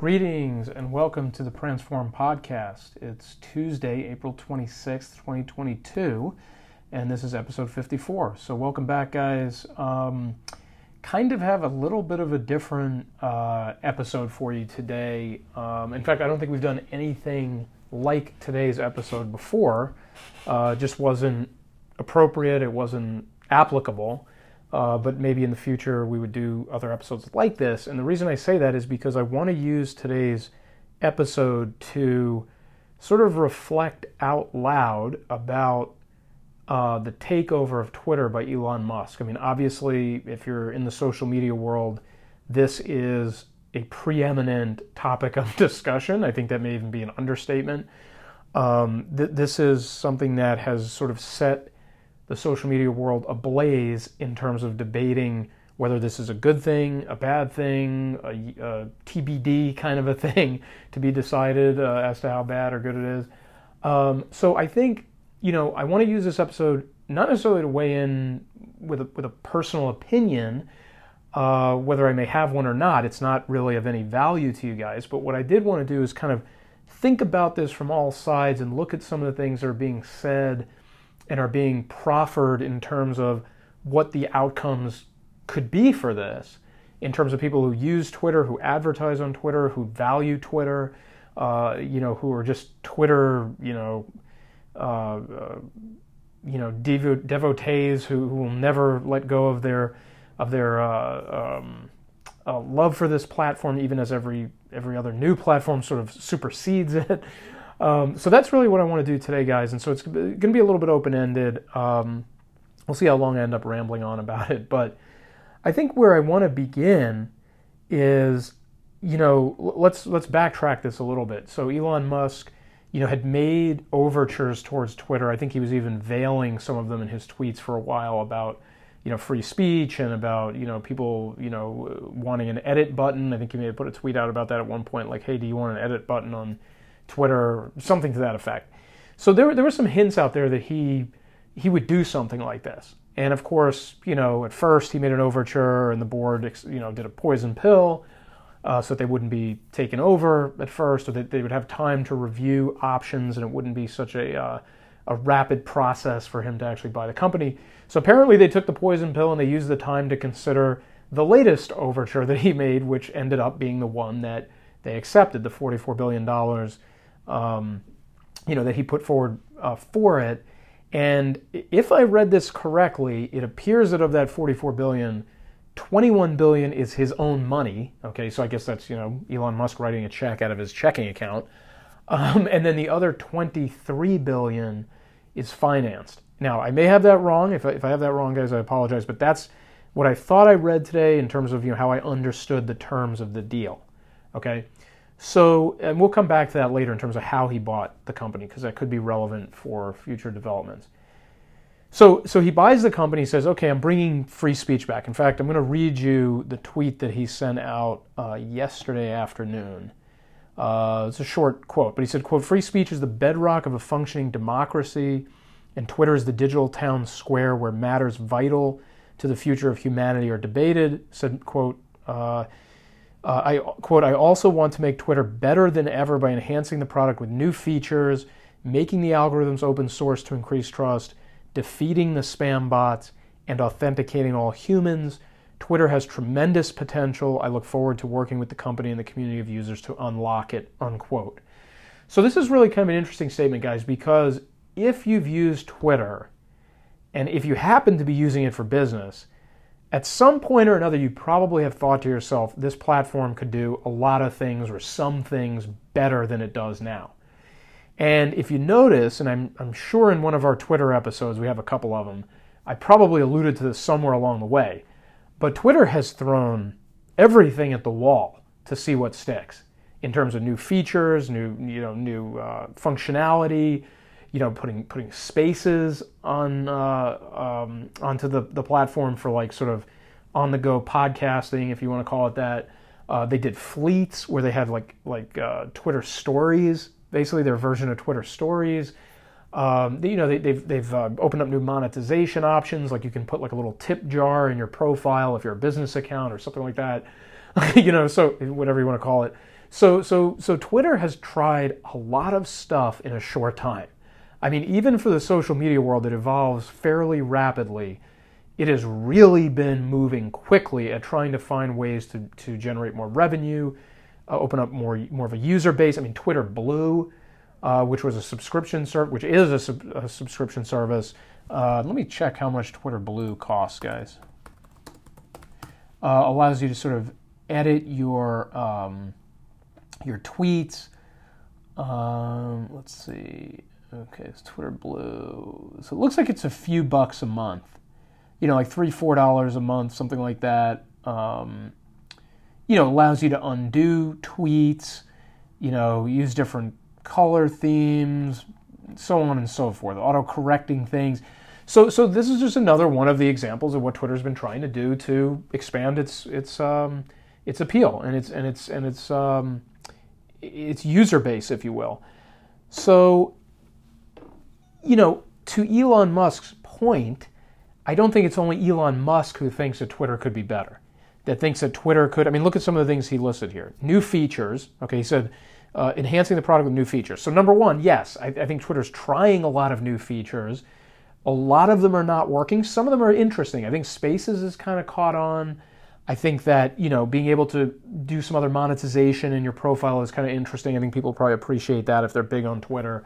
Greetings and welcome to the Transform Podcast. It's Tuesday, April 26th, 2022, and this is episode 54. So, welcome back, guys. Um, kind of have a little bit of a different uh, episode for you today. Um, in fact, I don't think we've done anything like today's episode before. Uh, just wasn't appropriate, it wasn't applicable. Uh, but maybe in the future we would do other episodes like this. And the reason I say that is because I want to use today's episode to sort of reflect out loud about uh, the takeover of Twitter by Elon Musk. I mean, obviously, if you're in the social media world, this is a preeminent topic of discussion. I think that may even be an understatement. Um, th- this is something that has sort of set the social media world ablaze in terms of debating whether this is a good thing, a bad thing, a, a TBD kind of a thing to be decided uh, as to how bad or good it is. Um, so I think, you know, I want to use this episode not necessarily to weigh in with a, with a personal opinion, uh, whether I may have one or not. It's not really of any value to you guys. But what I did want to do is kind of think about this from all sides and look at some of the things that are being said and are being proffered in terms of what the outcomes could be for this, in terms of people who use Twitter, who advertise on Twitter, who value Twitter, uh, you know, who are just Twitter, you know, uh, uh, you know, devo- devotees who, who, will never let go of their of their uh, um, uh, love for this platform, even as every every other new platform sort of supersedes it. Um, so that's really what I want to do today, guys. And so it's going to be a little bit open ended. Um, we'll see how long I end up rambling on about it. But I think where I want to begin is, you know, let's let's backtrack this a little bit. So Elon Musk, you know, had made overtures towards Twitter. I think he was even veiling some of them in his tweets for a while about you know free speech and about you know people you know wanting an edit button. I think he may have put a tweet out about that at one point, like, "Hey, do you want an edit button on Twitter, something to that effect. So there, there were some hints out there that he he would do something like this. And of course, you know, at first he made an overture, and the board, you know, did a poison pill uh, so that they wouldn't be taken over at first, or that they would have time to review options, and it wouldn't be such a uh, a rapid process for him to actually buy the company. So apparently, they took the poison pill and they used the time to consider the latest overture that he made, which ended up being the one that they accepted, the $44 billion um, you know, that he put forward uh, for it. And if I read this correctly, it appears that of that 44 billion, 21 billion is his own money. Okay, so I guess that's you know Elon Musk writing a check out of his checking account, um, and then the other 23 billion is financed. Now I may have that wrong. If I, if I have that wrong, guys, I apologize. But that's what I thought I read today in terms of you know how I understood the terms of the deal. Okay, so, and we'll come back to that later in terms of how he bought the company because that could be relevant for future developments. So, so he buys the company. Says, "Okay, I'm bringing free speech back." In fact, I'm going to read you the tweet that he sent out uh, yesterday afternoon. Uh, it's a short quote, but he said, "Quote: Free speech is the bedrock of a functioning democracy, and Twitter is the digital town square where matters vital to the future of humanity are debated." Said, "Quote." Uh, uh, I quote, I also want to make Twitter better than ever by enhancing the product with new features, making the algorithms open source to increase trust, defeating the spam bots, and authenticating all humans. Twitter has tremendous potential. I look forward to working with the company and the community of users to unlock it, unquote. So this is really kind of an interesting statement, guys, because if you've used Twitter and if you happen to be using it for business, at some point or another, you probably have thought to yourself, this platform could do a lot of things or some things better than it does now. And if you notice, and I'm, I'm sure in one of our Twitter episodes, we have a couple of them, I probably alluded to this somewhere along the way, but Twitter has thrown everything at the wall to see what sticks in terms of new features, new, you know, new uh, functionality, you know, putting putting spaces on uh, um, onto the the platform for like sort of on the go podcasting, if you want to call it that. Uh, they did fleets where they had like like uh, Twitter stories, basically their version of Twitter stories. Um, you know, they, have they've, they've uh, opened up new monetization options, like you can put like a little tip jar in your profile if you're a business account or something like that. you know, so whatever you want to call it. So, so, so Twitter has tried a lot of stuff in a short time. I mean, even for the social media world that evolves fairly rapidly, it has really been moving quickly at trying to find ways to, to generate more revenue, uh, open up more more of a user base. I mean, Twitter Blue, uh, which was a subscription service, which is a, sub- a subscription service. Uh, let me check how much Twitter Blue costs, guys. Uh, allows you to sort of edit your um, your tweets. Um, let's see. Okay, it's Twitter Blue. So it looks like it's a few bucks a month. You know, like three, four dollars a month, something like that. Um, you know, allows you to undo tweets. You know, use different color themes, so on and so forth. Auto correcting things. So, so this is just another one of the examples of what Twitter's been trying to do to expand its its um, its appeal and its and its and its um, its user base, if you will. So, you know, to Elon Musk's point, I don't think it's only Elon Musk who thinks that Twitter could be better. That thinks that Twitter could. I mean, look at some of the things he listed here. New features. Okay, he said uh, enhancing the product with new features. So, number one, yes, I, I think Twitter's trying a lot of new features. A lot of them are not working. Some of them are interesting. I think Spaces is kind of caught on. I think that you know being able to do some other monetization in your profile is kind of interesting. I think people probably appreciate that if they're big on Twitter.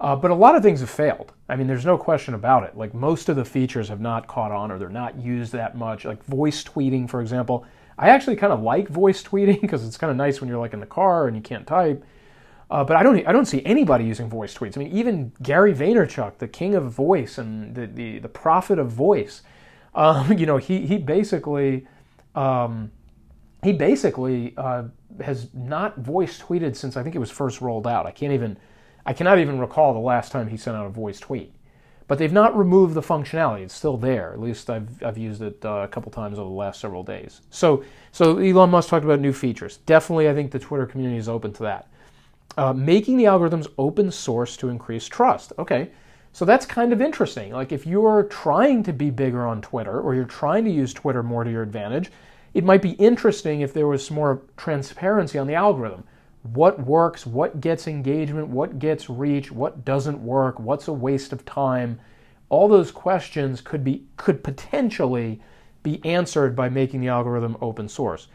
Uh, but a lot of things have failed. I mean, there's no question about it. Like most of the features have not caught on, or they're not used that much. Like voice tweeting, for example. I actually kind of like voice tweeting because it's kind of nice when you're like in the car and you can't type. Uh, but I don't I don't see anybody using voice tweets. I mean, even Gary Vaynerchuk, the king of voice and the the, the prophet of voice, um, you know, he he basically um, he basically uh, has not voice tweeted since I think it was first rolled out. I can't even, I cannot even recall the last time he sent out a voice tweet. But they've not removed the functionality; it's still there. At least I've I've used it uh, a couple times over the last several days. So so Elon Musk talked about new features. Definitely, I think the Twitter community is open to that. Uh, making the algorithms open source to increase trust. Okay, so that's kind of interesting. Like if you're trying to be bigger on Twitter or you're trying to use Twitter more to your advantage, it might be interesting if there was more transparency on the algorithm. What works, what gets engagement, what gets reach, what doesn't work, what's a waste of time. All those questions could be could potentially be answered by making the algorithm open source.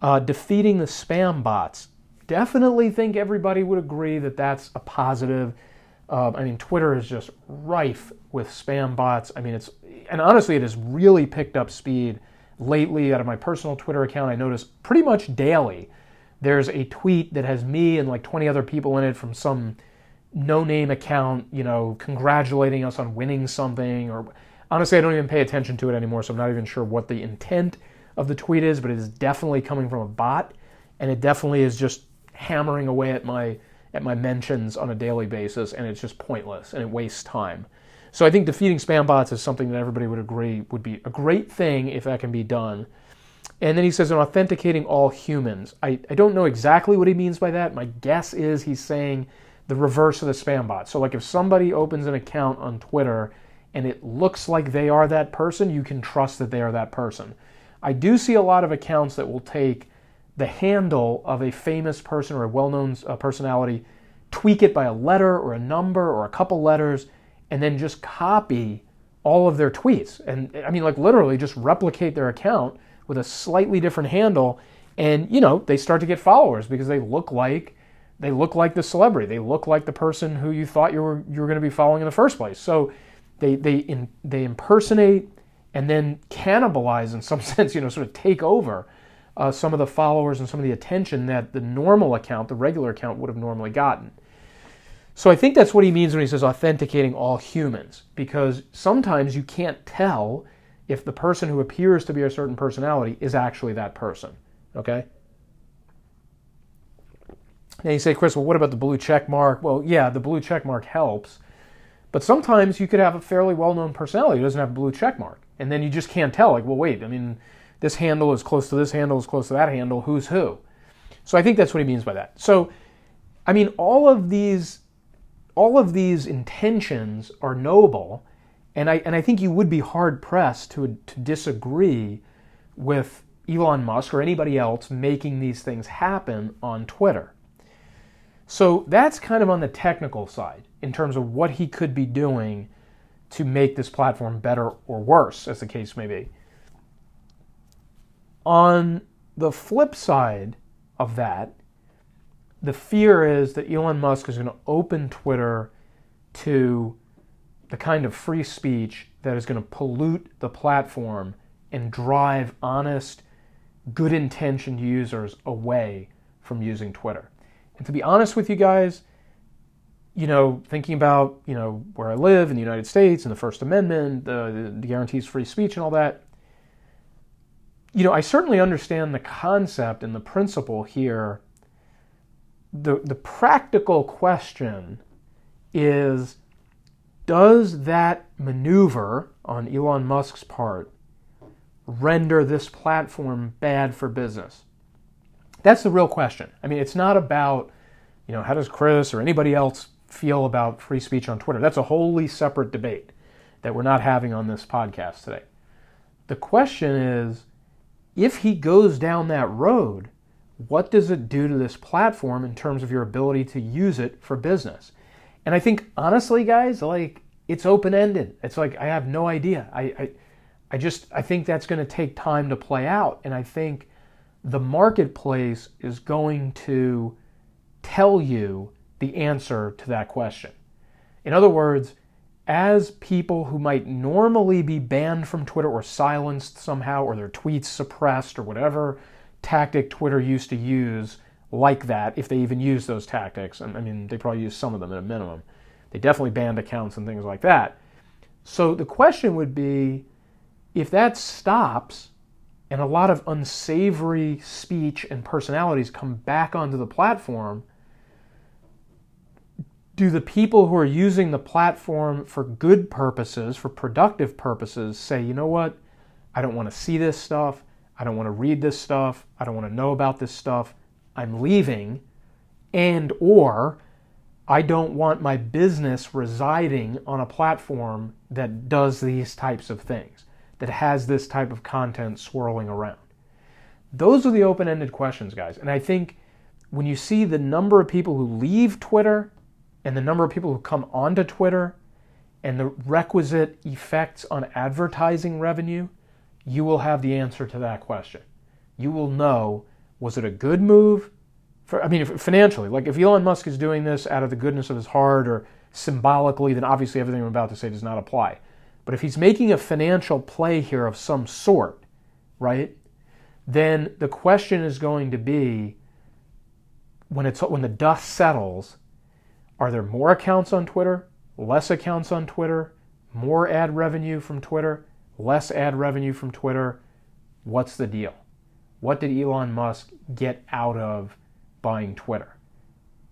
Uh, defeating the spam bots. Definitely think everybody would agree that that's a positive. Uh, I mean, Twitter is just rife with spam bots. I mean, it's and honestly, it has really picked up speed lately. Out of my personal Twitter account, I notice pretty much daily there's a tweet that has me and like 20 other people in it from some no-name account, you know, congratulating us on winning something. Or honestly, I don't even pay attention to it anymore, so I'm not even sure what the intent of the tweet is. But it is definitely coming from a bot, and it definitely is just hammering away at my at my mentions on a daily basis, and it's just pointless and it wastes time. So I think defeating spam bots is something that everybody would agree would be a great thing if that can be done. And then he says, and authenticating all humans. I, I don't know exactly what he means by that. My guess is he's saying the reverse of the spam bot. So, like if somebody opens an account on Twitter and it looks like they are that person, you can trust that they are that person. I do see a lot of accounts that will take the handle of a famous person or a well known uh, personality, tweak it by a letter or a number or a couple letters, and then just copy all of their tweets. And I mean, like literally just replicate their account with a slightly different handle. And, you know, they start to get followers because they look like they look like the celebrity. They look like the person who you thought you were you were going to be following in the first place. So they they in, they impersonate and then cannibalize in some sense, you know, sort of take over uh, some of the followers and some of the attention that the normal account, the regular account, would have normally gotten. So I think that's what he means when he says authenticating all humans, because sometimes you can't tell if the person who appears to be a certain personality is actually that person. Okay? Now you say, Chris, well, what about the blue check mark? Well, yeah, the blue check mark helps, but sometimes you could have a fairly well known personality who doesn't have a blue check mark, and then you just can't tell, like, well, wait, I mean, this handle is close to this handle is close to that handle, who's who? So I think that's what he means by that. So, I mean, all of these, all of these intentions are noble, and I and I think you would be hard pressed to to disagree with Elon Musk or anybody else making these things happen on Twitter. So that's kind of on the technical side in terms of what he could be doing to make this platform better or worse, as the case may be. On the flip side of that, the fear is that Elon Musk is going to open Twitter to the kind of free speech that is going to pollute the platform and drive honest, good intentioned users away from using Twitter. And to be honest with you guys, you know, thinking about, you know, where I live in the United States and the First Amendment, the, the guarantees free speech and all that, you know, I certainly understand the concept and the principle here. The, the practical question is does that maneuver on Elon Musk's part render this platform bad for business? That's the real question. I mean, it's not about, you know, how does Chris or anybody else feel about free speech on Twitter? That's a wholly separate debate that we're not having on this podcast today. The question is if he goes down that road, what does it do to this platform in terms of your ability to use it for business? And I think honestly, guys, like it's open ended. It's like I have no idea. I, I, I just I think that's going to take time to play out, and I think the marketplace is going to tell you the answer to that question. In other words, as people who might normally be banned from Twitter or silenced somehow or their tweets suppressed or whatever tactic Twitter used to use like that, if they even use those tactics. I mean, they probably use some of them at a minimum. They definitely banned accounts and things like that. So the question would be if that stops and a lot of unsavory speech and personalities come back onto the platform, do the people who are using the platform for good purposes, for productive purposes, say, you know what? I don't want to see this stuff. I don't want to read this stuff. I don't want to know about this stuff. I'm leaving. And or I don't want my business residing on a platform that does these types of things, that has this type of content swirling around. Those are the open ended questions, guys. And I think when you see the number of people who leave Twitter and the number of people who come onto Twitter and the requisite effects on advertising revenue, you will have the answer to that question. You will know was it a good move? For, I mean, financially, like if Elon Musk is doing this out of the goodness of his heart or symbolically, then obviously everything I'm about to say does not apply. But if he's making a financial play here of some sort, right, then the question is going to be when it's when the dust settles, are there more accounts on Twitter, less accounts on Twitter, more ad revenue from Twitter, less ad revenue from Twitter? What's the deal? What did Elon Musk get out of buying Twitter?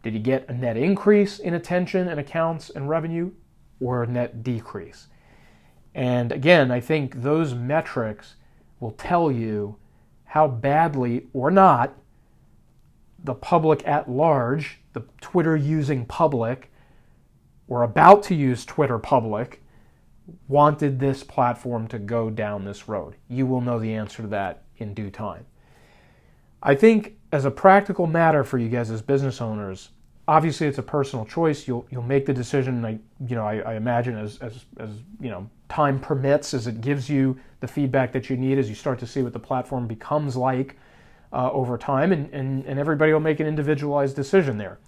Did he get a net increase in attention and accounts and revenue or a net decrease? And again, I think those metrics will tell you how badly or not the public at large, the Twitter using public, or about to use Twitter public, wanted this platform to go down this road. You will know the answer to that in due time. I think as a practical matter for you guys as business owners, obviously it's a personal choice. You'll you'll make the decision. I you know I, I, imagine as as as you know time permits, as it gives you the feedback that you need, as you start to see what the platform becomes like uh, over time, and, and and everybody will make an individualized decision there.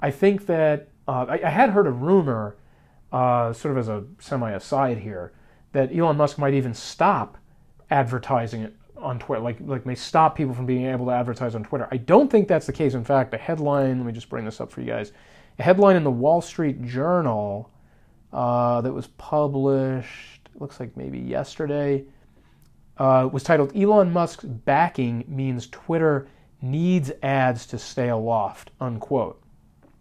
I think that uh, I, I, had heard a rumor, uh, sort of as a semi aside here, that Elon Musk might even stop advertising on Twitter, like like may stop people from being able to advertise on Twitter. I don't think that's the case. In fact, a headline. Let me just bring this up for you guys. A headline in the Wall Street Journal uh, that was published. Looks like maybe yesterday. Uh, was titled "Elon Musk's backing means Twitter needs ads to stay aloft." Unquote.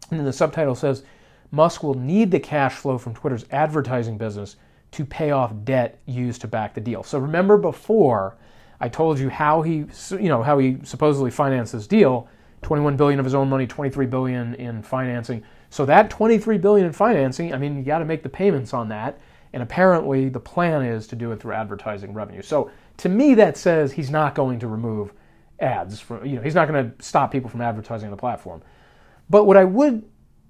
And then the subtitle says, "Musk will need the cash flow from Twitter's advertising business." To pay off debt used to back the deal. So remember before, I told you how he, you know, how he supposedly financed this deal. 21 billion of his own money, 23 billion in financing. So that 23 billion in financing, I mean, you got to make the payments on that. And apparently, the plan is to do it through advertising revenue. So to me, that says he's not going to remove ads from, you know, he's not going to stop people from advertising on the platform. But what I would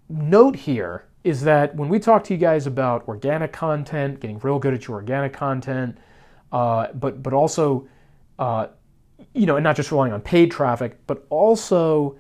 note here is that when we talk to you guys about organic content, getting real good at your organic content, uh, but but also, uh, you know, and not just relying on paid traffic, but also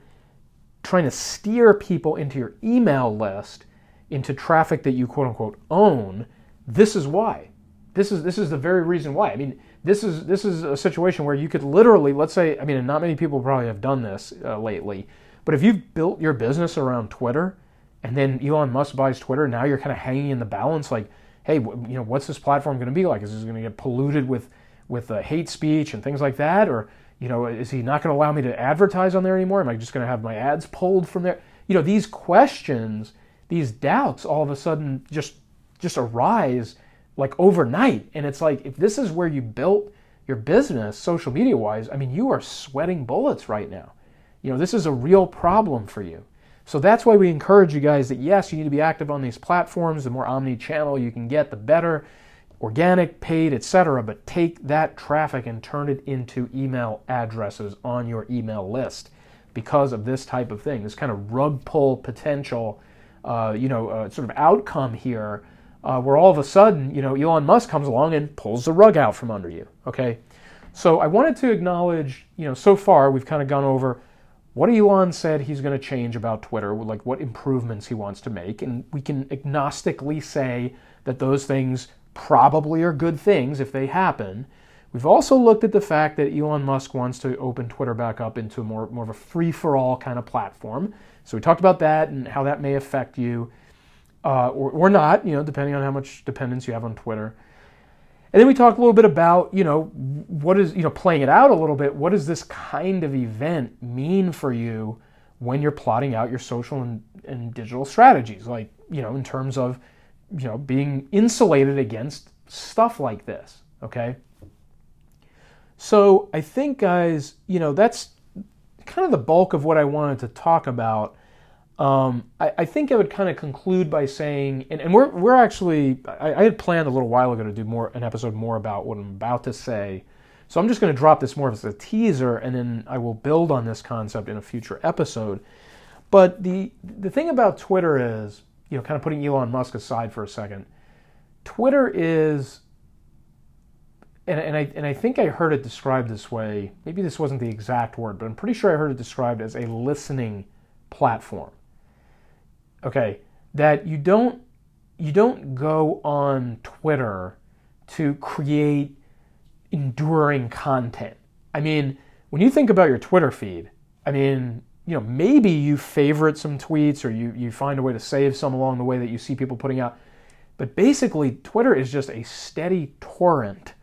trying to steer people into your email list, into traffic that you quote unquote own. This is why. This is this is the very reason why. I mean, this is this is a situation where you could literally, let's say, I mean, not many people probably have done this uh, lately, but if you've built your business around Twitter and then Elon Musk buys Twitter, now you're kind of hanging in the balance like, hey, you know, what's this platform going to be like? Is this going to get polluted with with uh, hate speech and things like that, or you know, is he not going to allow me to advertise on there anymore? Am I just going to have my ads pulled from there? You know, these questions, these doubts, all of a sudden just just arise like overnight, and it's like if this is where you built your business, social media wise, I mean, you are sweating bullets right now. You know, this is a real problem for you. So that's why we encourage you guys that yes, you need to be active on these platforms. The more omni-channel you can get, the better. Organic, paid, etc. But take that traffic and turn it into email addresses on your email list because of this type of thing, this kind of rug pull potential, uh, you know, uh, sort of outcome here, uh, where all of a sudden, you know, Elon Musk comes along and pulls the rug out from under you. Okay, so I wanted to acknowledge, you know, so far we've kind of gone over what Elon said he's going to change about Twitter, like what improvements he wants to make. And we can agnostically say that those things probably are good things if they happen. We've also looked at the fact that Elon Musk wants to open Twitter back up into more, more of a free for all kind of platform. So we talked about that and how that may affect you uh, or, or not, you know, depending on how much dependence you have on Twitter. And then we talked a little bit about, you know, what is, you know, playing it out a little bit. What does this kind of event mean for you when you're plotting out your social and, and digital strategies? Like, you know, in terms of, you know, being insulated against stuff like this. Okay. So I think, guys, you know, that's kind of the bulk of what I wanted to talk about um, I, I, think I would kind of conclude by saying, and, and we're, we're actually, I, I, had planned a little while ago to do more an episode more about what I'm about to say. So I'm just going to drop this more as a teaser, and then I will build on this concept in a future episode. But the the thing about Twitter is, you know, kind of putting Elon Musk aside for a second, Twitter is, and, and I and I think I heard it described this way. Maybe this wasn't the exact word, but I'm pretty sure I heard it described as a listening platform okay, that you don't you don't go on Twitter to create enduring content. I mean, when you think about your Twitter feed, I mean, you know, maybe you favorite some tweets or you, you find a way to save some along the way that you see people putting out. But basically, Twitter is just a steady torrent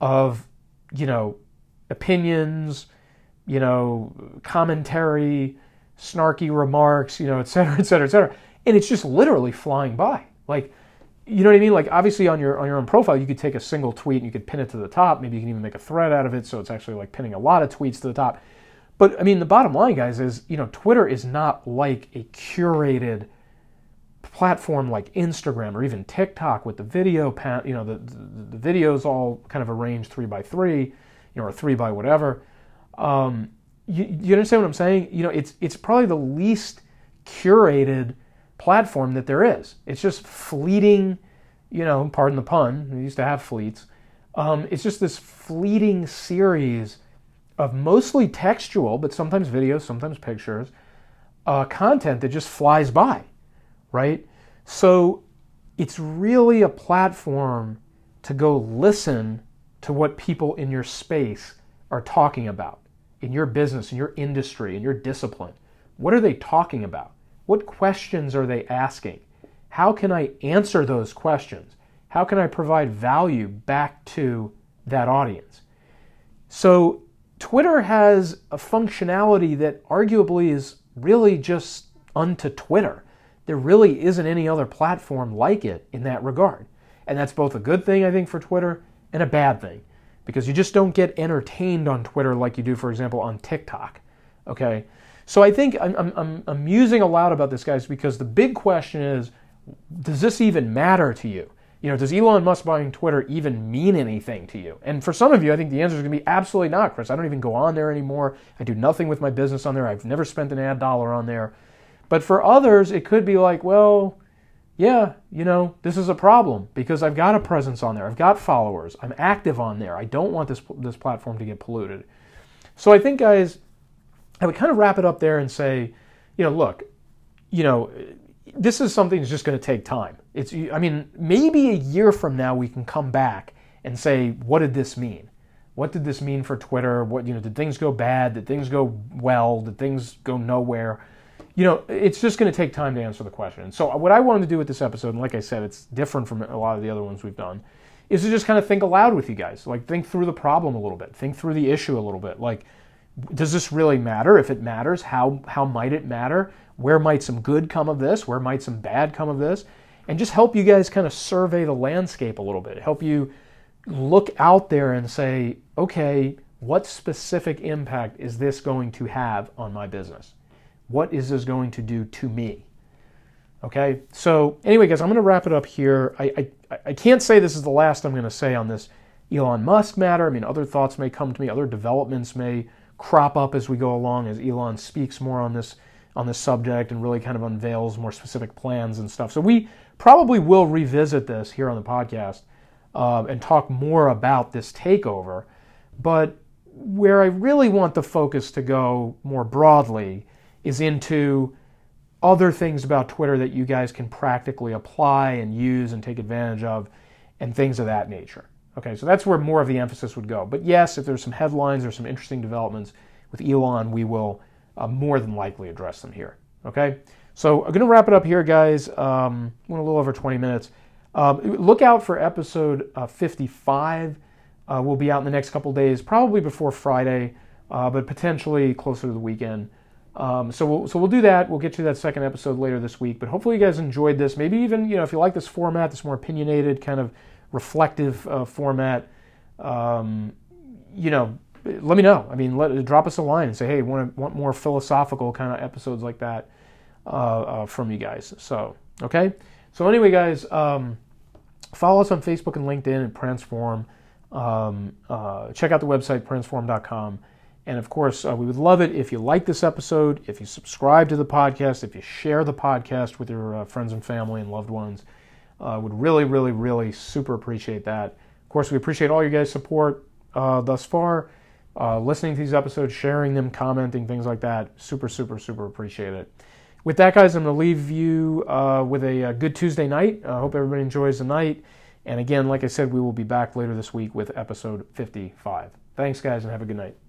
of, you know, opinions, you know, commentary, snarky remarks, you know, et cetera, et cetera, et cetera. And it's just literally flying by. Like, you know what I mean? Like obviously on your on your own profile, you could take a single tweet and you could pin it to the top. Maybe you can even make a thread out of it, so it's actually like pinning a lot of tweets to the top. But I mean, the bottom line, guys, is you know, Twitter is not like a curated platform like Instagram or even TikTok with the video, you know, the, the, the videos all kind of arranged three by three, you know, or three by whatever. Um, you, you understand what I'm saying? You know, it's it's probably the least curated platform that there is. It's just fleeting, you know, pardon the pun. We used to have fleets. Um, it's just this fleeting series of mostly textual, but sometimes videos, sometimes pictures, uh, content that just flies by, right? So it's really a platform to go listen to what people in your space are talking about in your business, in your industry, in your discipline? What are they talking about? What questions are they asking? How can I answer those questions? How can I provide value back to that audience? So, Twitter has a functionality that arguably is really just unto Twitter. There really isn't any other platform like it in that regard. And that's both a good thing, I think, for Twitter and a bad thing because you just don't get entertained on Twitter like you do, for example, on TikTok. Okay? So I think I'm, I'm, I'm musing aloud about this, guys, because the big question is does this even matter to you? You know, does Elon Musk buying Twitter even mean anything to you? And for some of you, I think the answer is going to be absolutely not, Chris. I don't even go on there anymore. I do nothing with my business on there. I've never spent an ad dollar on there. But for others, it could be like, well, yeah, you know, this is a problem because I've got a presence on there. I've got followers. I'm active on there. I don't want this this platform to get polluted. So I think, guys, I would kind of wrap it up there and say, you know, look, you know, this is something that's just going to take time. It's, I mean, maybe a year from now we can come back and say, what did this mean? What did this mean for Twitter? What, you know, did things go bad? Did things go well? Did things go nowhere? You know, it's just going to take time to answer the question. So, uh, what I wanted to do with this episode, and like I said, it's different from a lot of the other ones we've done, is to just kind of think aloud with you guys. Like, think through the problem a little bit, think through the issue a little bit. Like, does this really matter? If it matters, how, how might it matter? Where might some good come of this? Where might some bad come of this? And just help you guys kind of survey the landscape a little bit. Help you look out there and say, okay, what specific impact is this going to have on my business? What is this going to do to me? Okay, so anyway, guys, I'm going to wrap it up here. I, I, I can't say this is the last I'm going to say on this Elon Musk matter. I mean, other thoughts may come to me, other developments may crop up as we go along as Elon speaks more on this on this subject and really kind of unveils more specific plans and stuff. So we probably will revisit this here on the podcast uh, and talk more about this takeover. But where I really want the focus to go more broadly is into other things about Twitter that you guys can practically apply and use and take advantage of and things of that nature. Okay, so that's where more of the emphasis would go. But yes, if there's some headlines or some interesting developments with Elon, we will uh, more than likely address them here. Okay, so I'm going to wrap it up here, guys. Um, went a little over 20 minutes. Um, look out for episode uh, 55. Uh, we'll be out in the next couple days, probably before Friday, uh, but potentially closer to the weekend. Um, so we'll so we'll do that. We'll get to that second episode later this week. But hopefully you guys enjoyed this. Maybe even you know if you like this format, this more opinionated kind of reflective uh, format. Um, you know, let me know. I mean, let, drop us a line and say, hey, want want more philosophical kind of episodes like that uh, uh, from you guys. So, okay. So anyway, guys, um, follow us on Facebook and LinkedIn and Transform. Um, uh, check out the website pransform.com. And of course, uh, we would love it if you like this episode, if you subscribe to the podcast, if you share the podcast with your uh, friends and family and loved ones. Uh, would really, really, really super appreciate that. Of course, we appreciate all your guys' support thus far uh, listening to these episodes, sharing them, commenting, things like that. Super, super, super appreciate it. With that, guys, I'm going to leave you uh, with a, a, good Tuesday night. I uh, hope everybody enjoys the night. And again, like I said, we will be back later this week with episode 55. Thanks, guys, and have a good night.